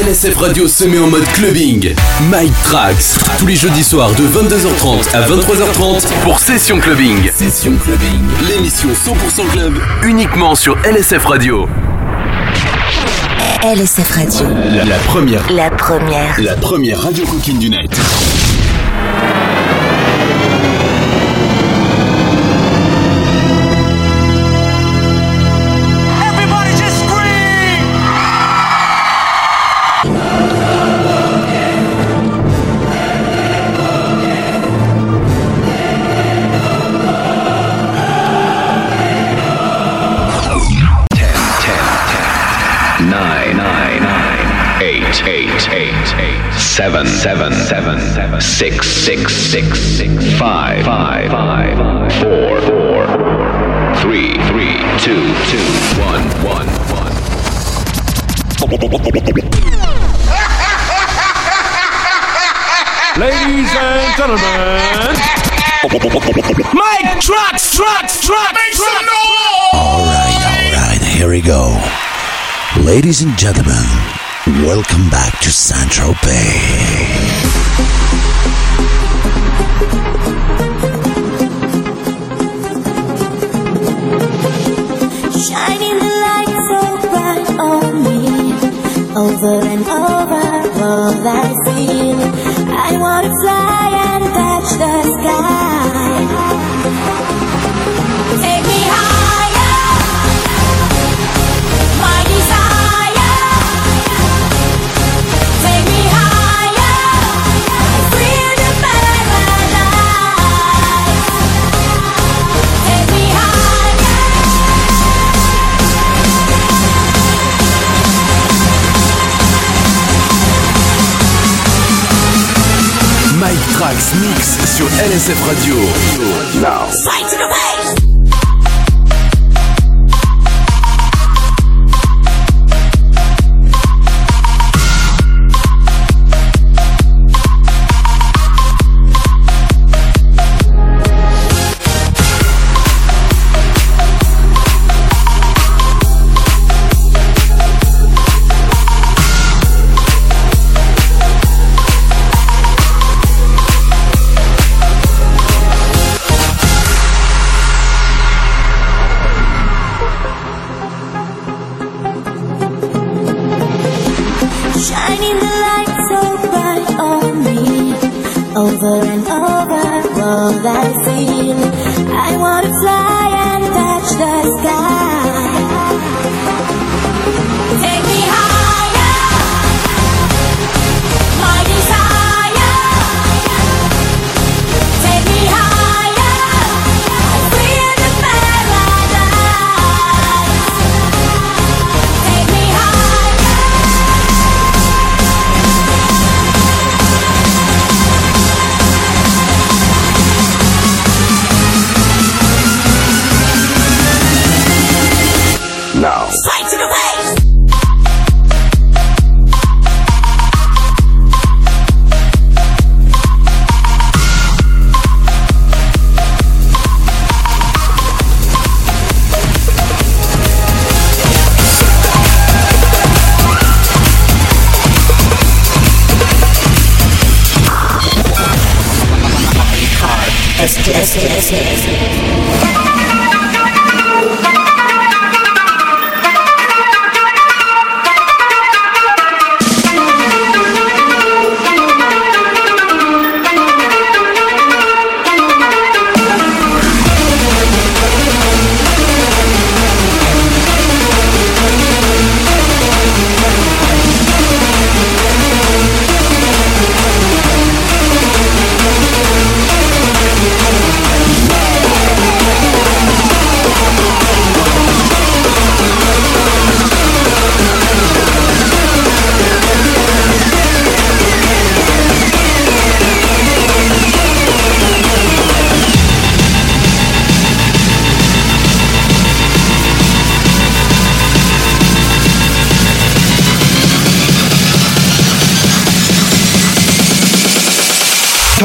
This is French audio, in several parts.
LSF Radio se met en mode clubbing. Mike Tracks, tous les jeudis soirs de 22h30 à 23h30 pour Session Clubbing. Session Clubbing, l'émission 100% club, uniquement sur LSF Radio. LSF Radio. La, la première. La première. La première radio coquine du net. Seven, seven, seven, seven, six, six, six, six, five, five, five, four, four, three, three, two, two, one, one, one. Ladies and gentlemen, Mike Trucks, Trucks, Trucks, make some noise! All right, all right, here we go. Ladies and gentlemen, Welcome back to Saint Tropez. Shining the light so bright on me, over and over, all I feel. I wanna fly and touch the sky. Trax Mix sur LSF Radio. Now.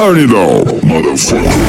Turn it up, motherfucker.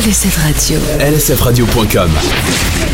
LSF Radio. lsfradio.com.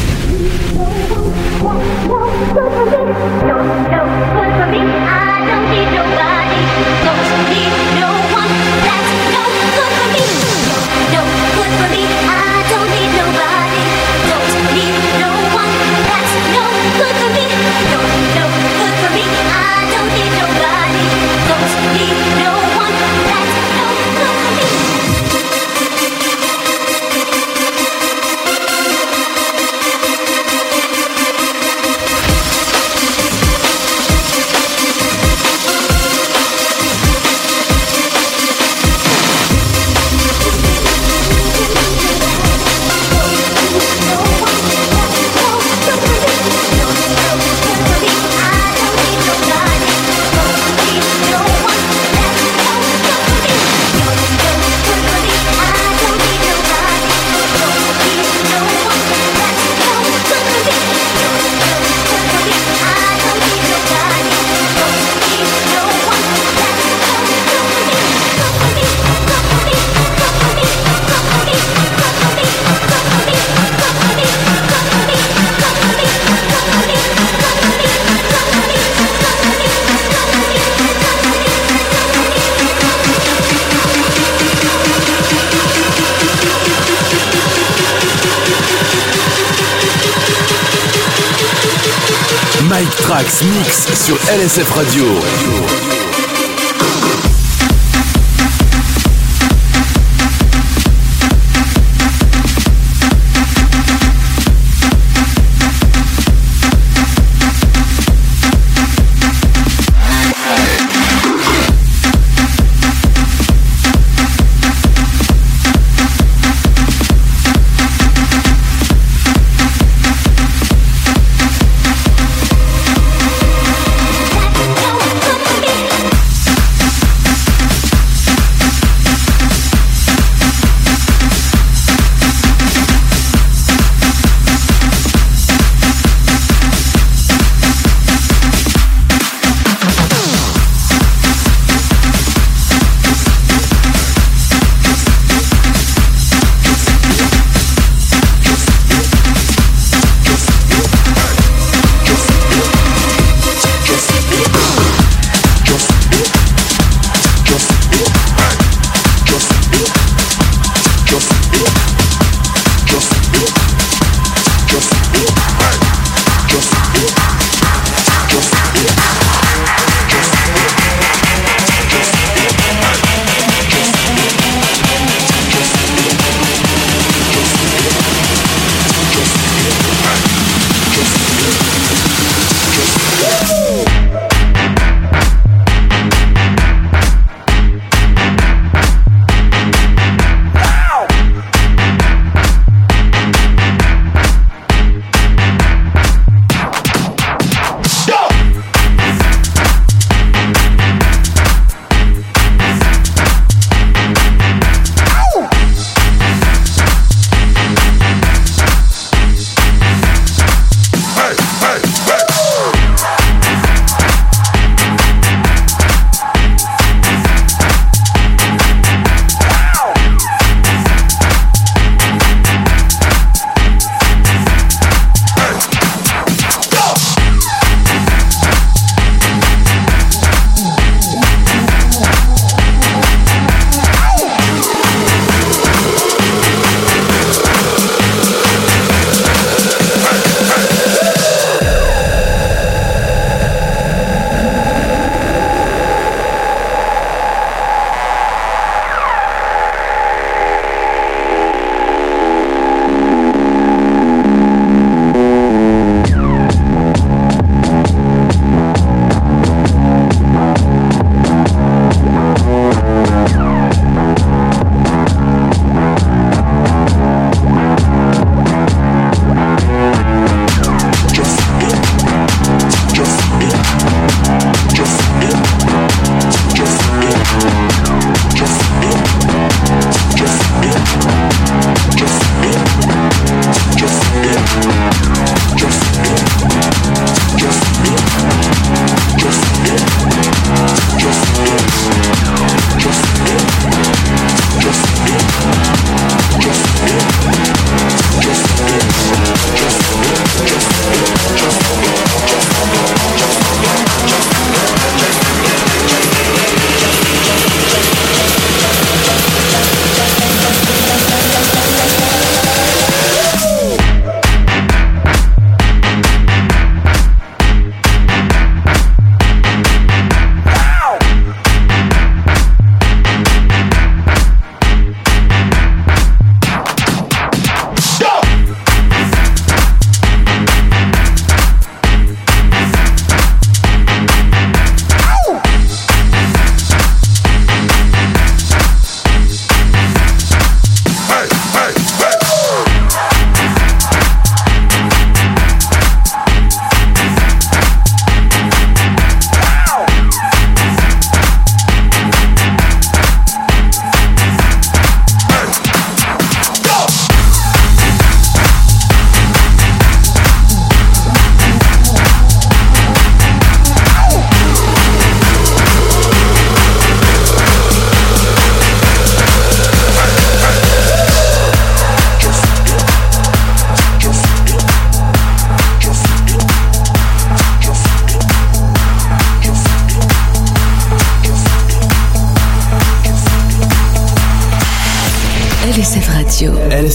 Mix sur LSF Radio.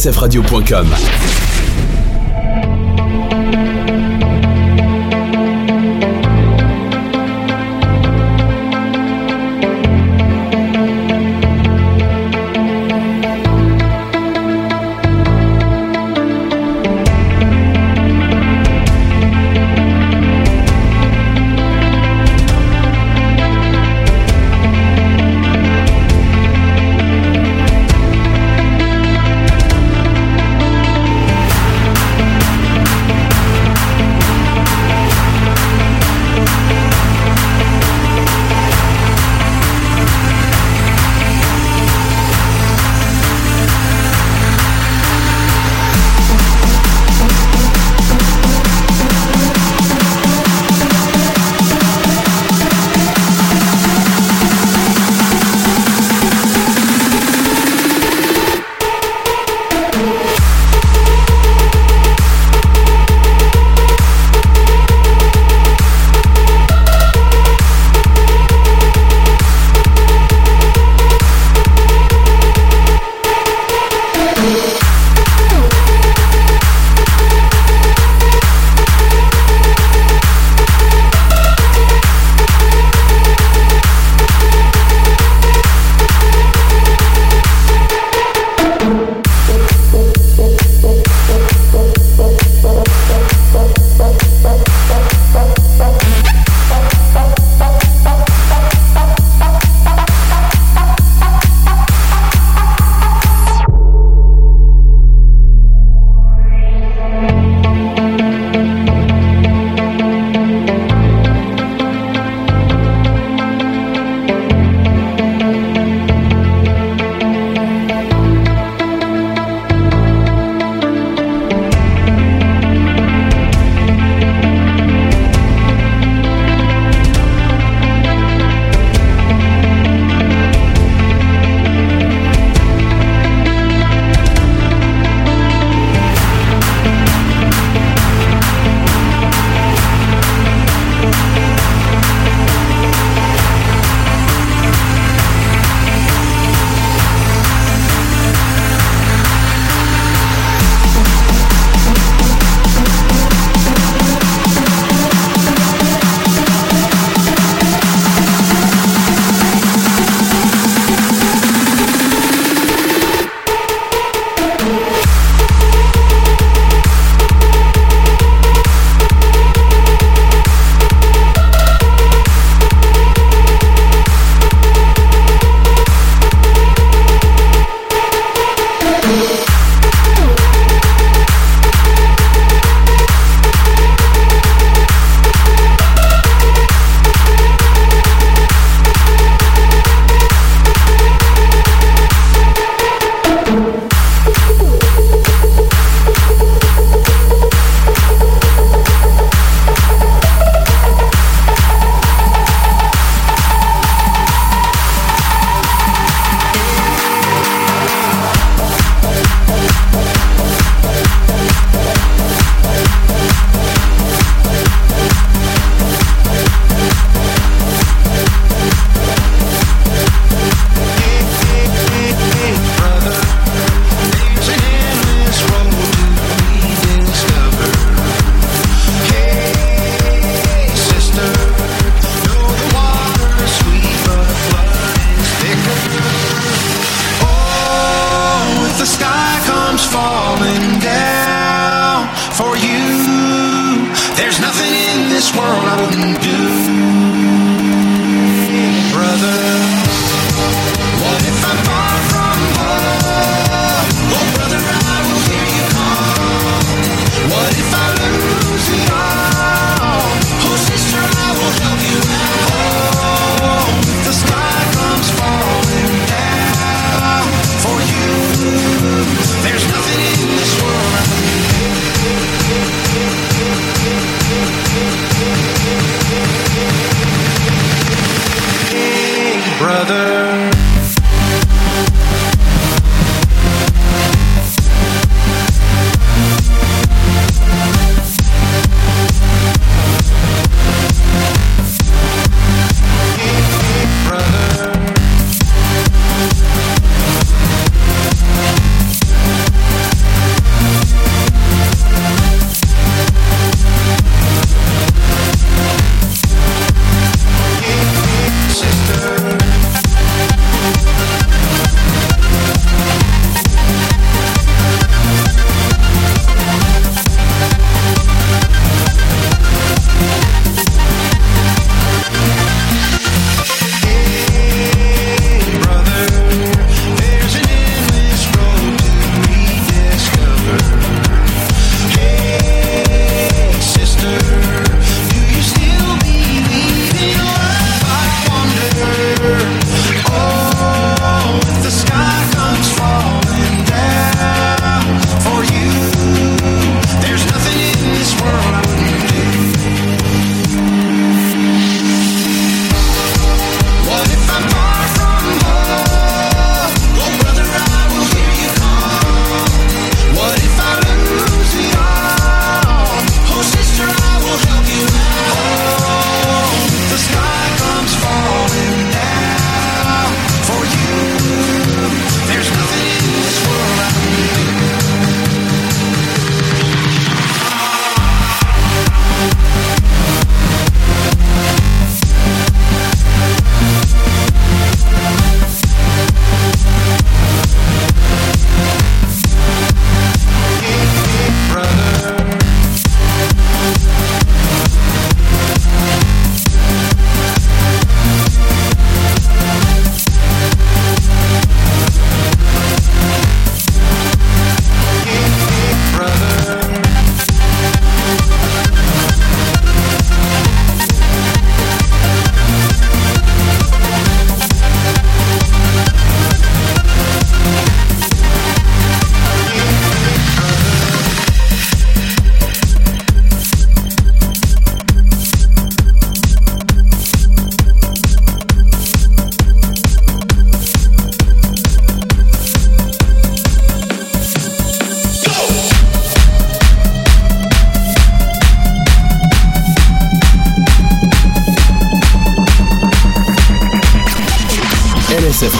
Radio.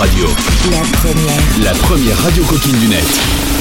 Radio. La première. La première radio coquine du net.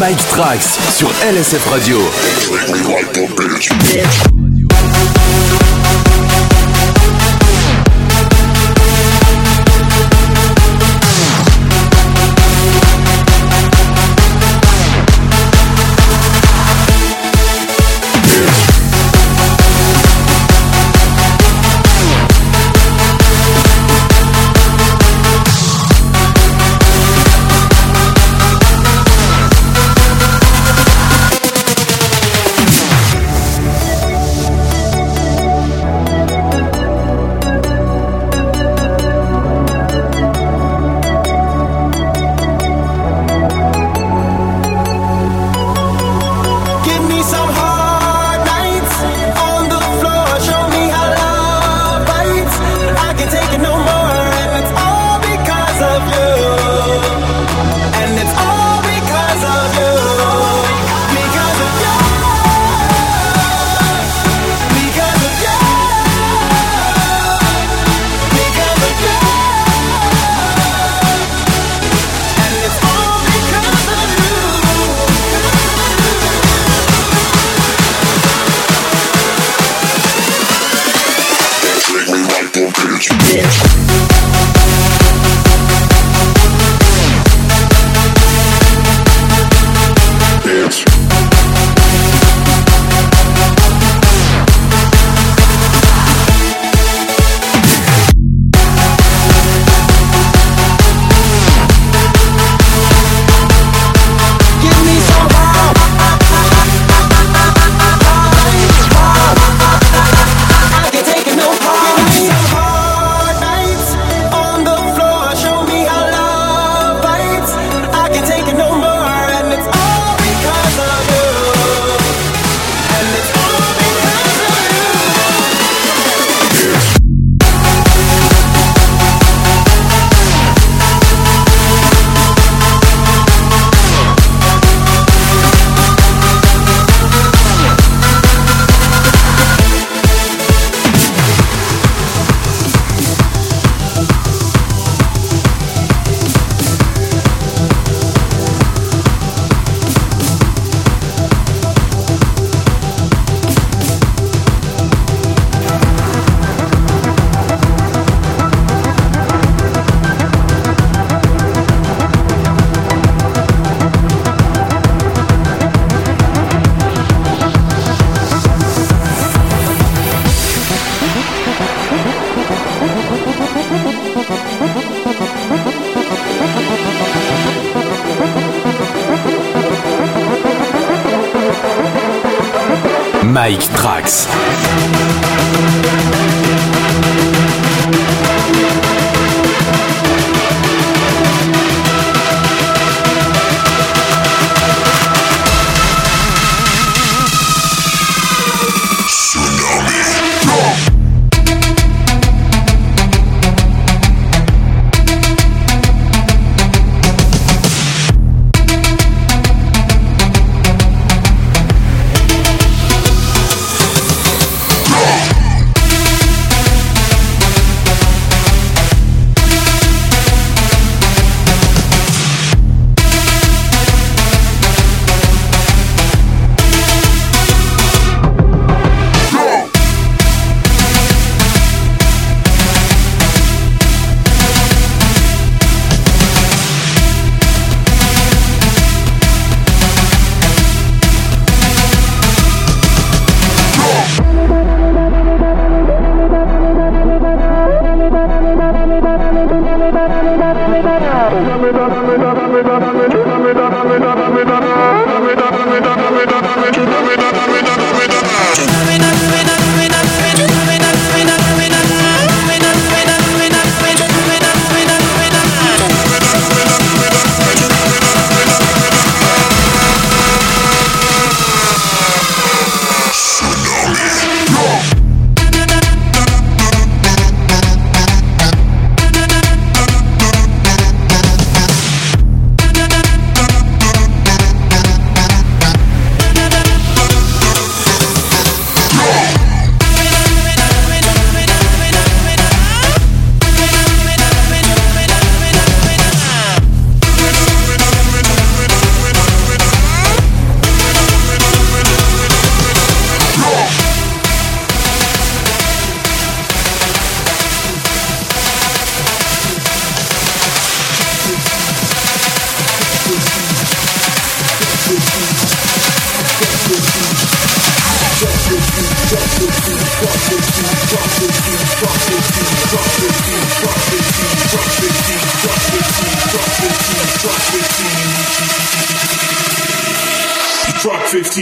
Mike Trax sur LSF Radio.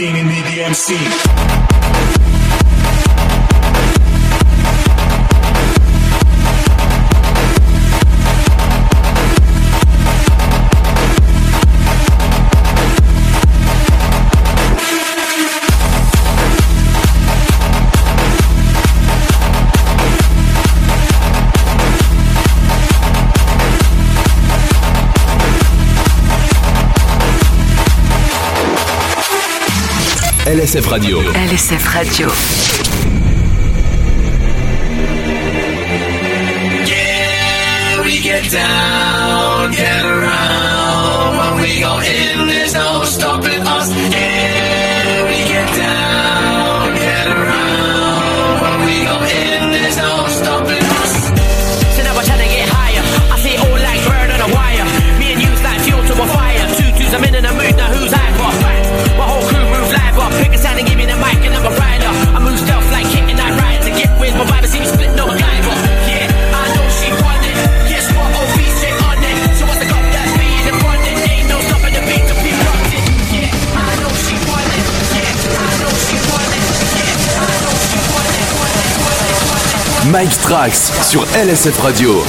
King and BDMC. LSF Radio. LSF Radio. Yeah, we get down, get around. When we go in, there's no stopping. Mike Strax sur LSF Radio.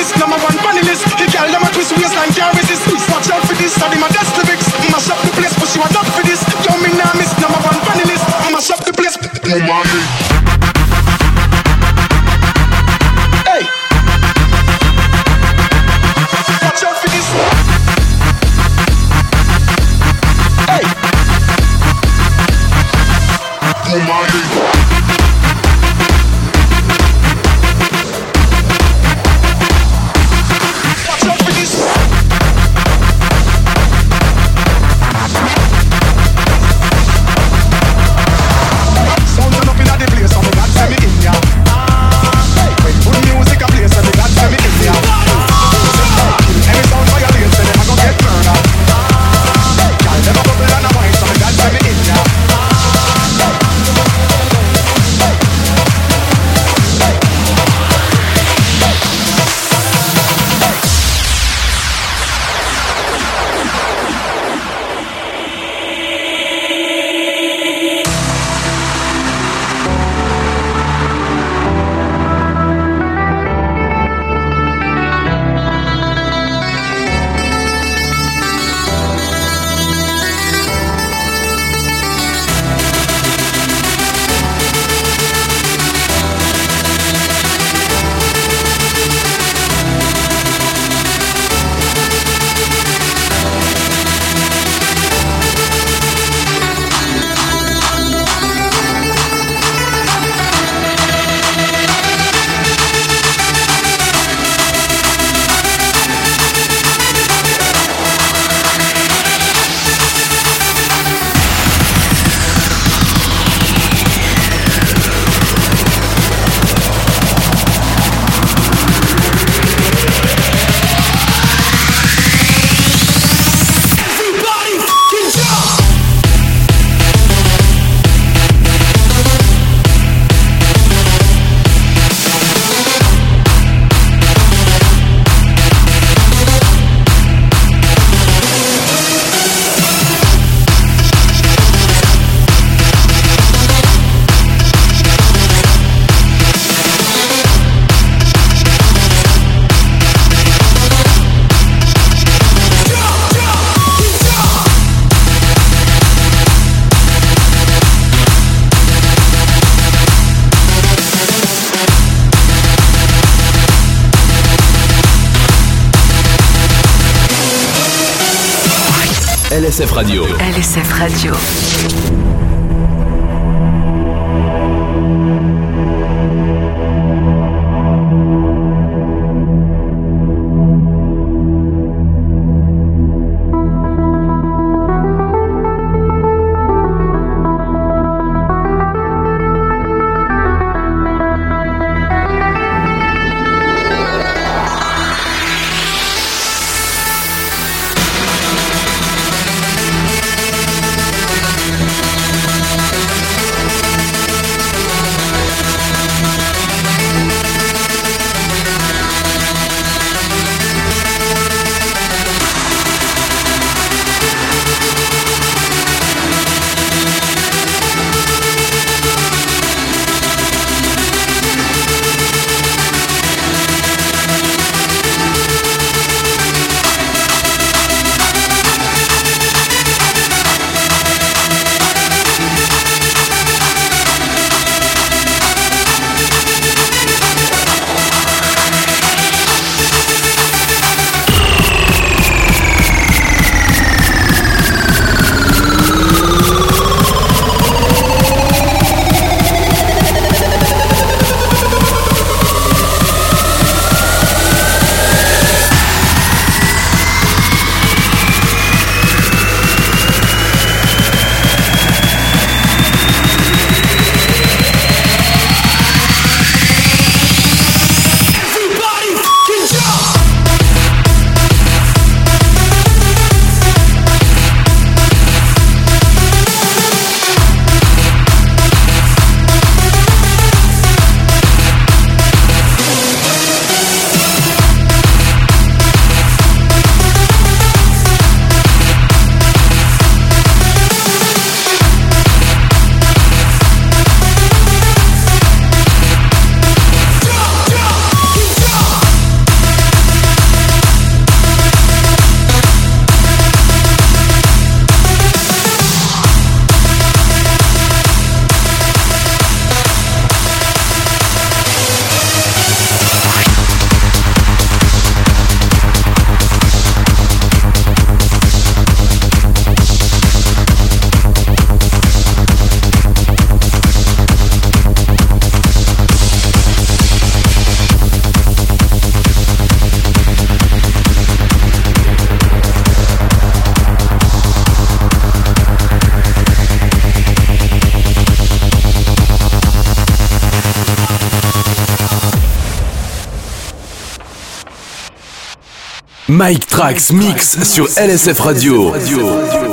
Miss number one LSF Radio. Mike Trax Mix sur LSF Radio. shaking.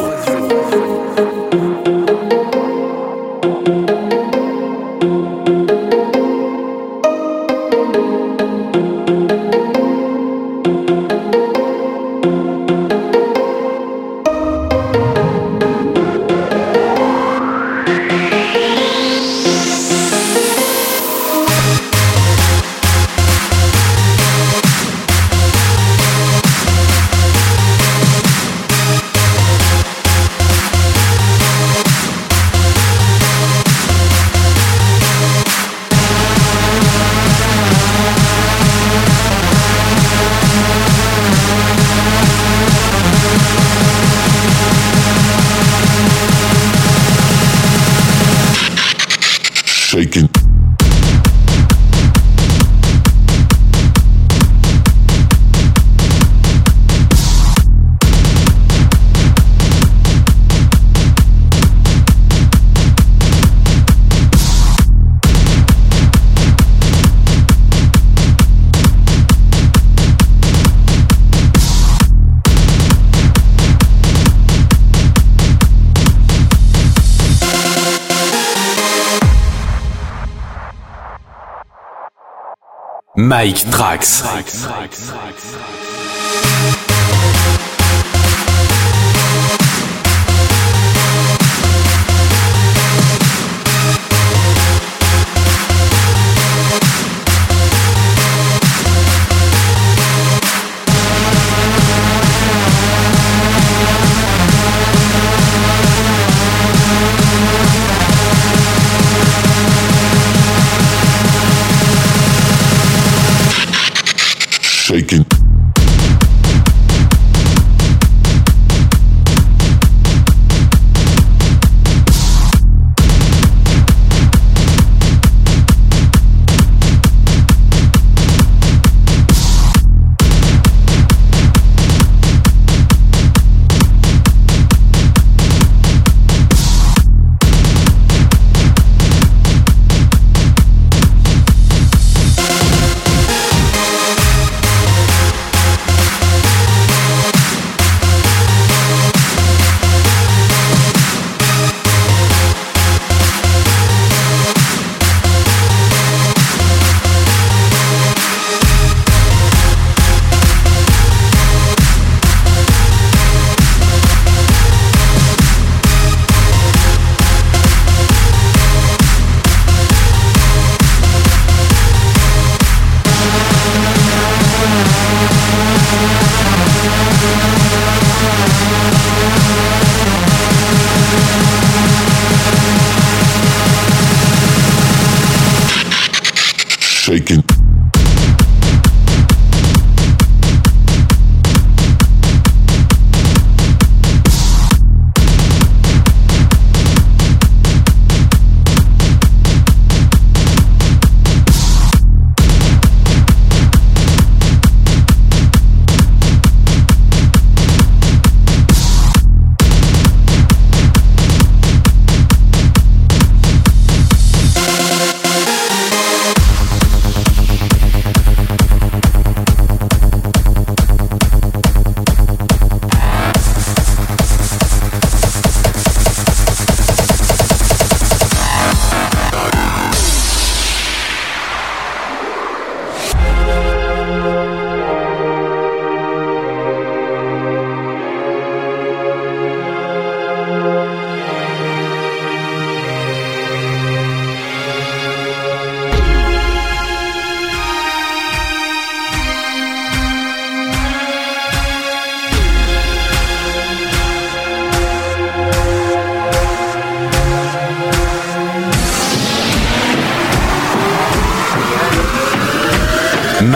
Mike Trax.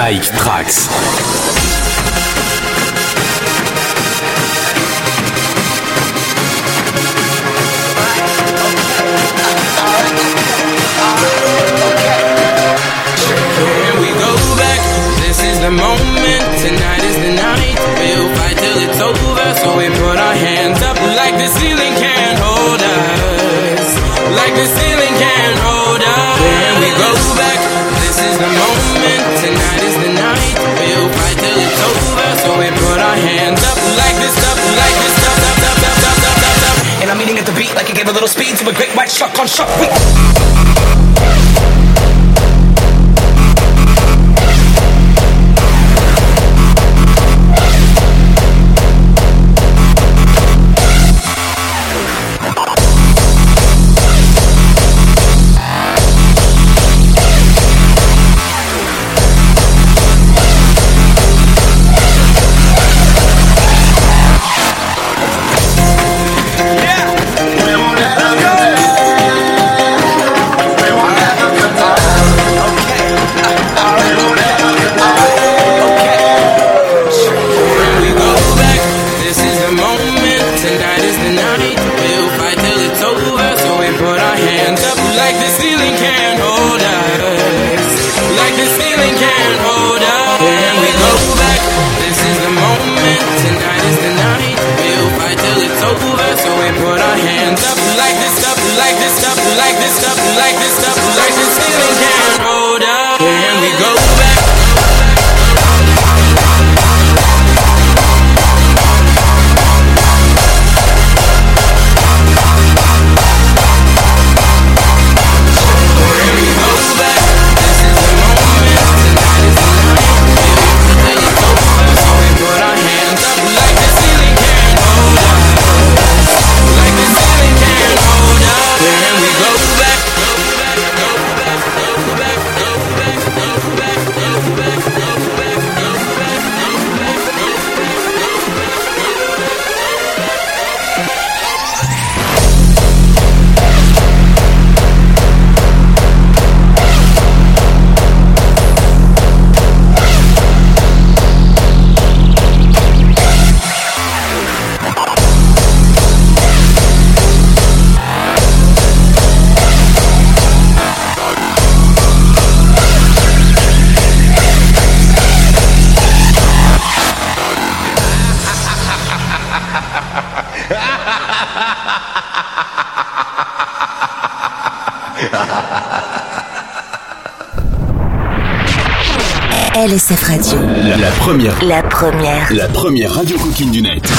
Mike Trax. little speed to a great white shark on shark week. So we put our hands up like this, up like this, up like this, up like this, up like this, and it can't like La première. La première radio coquine du net.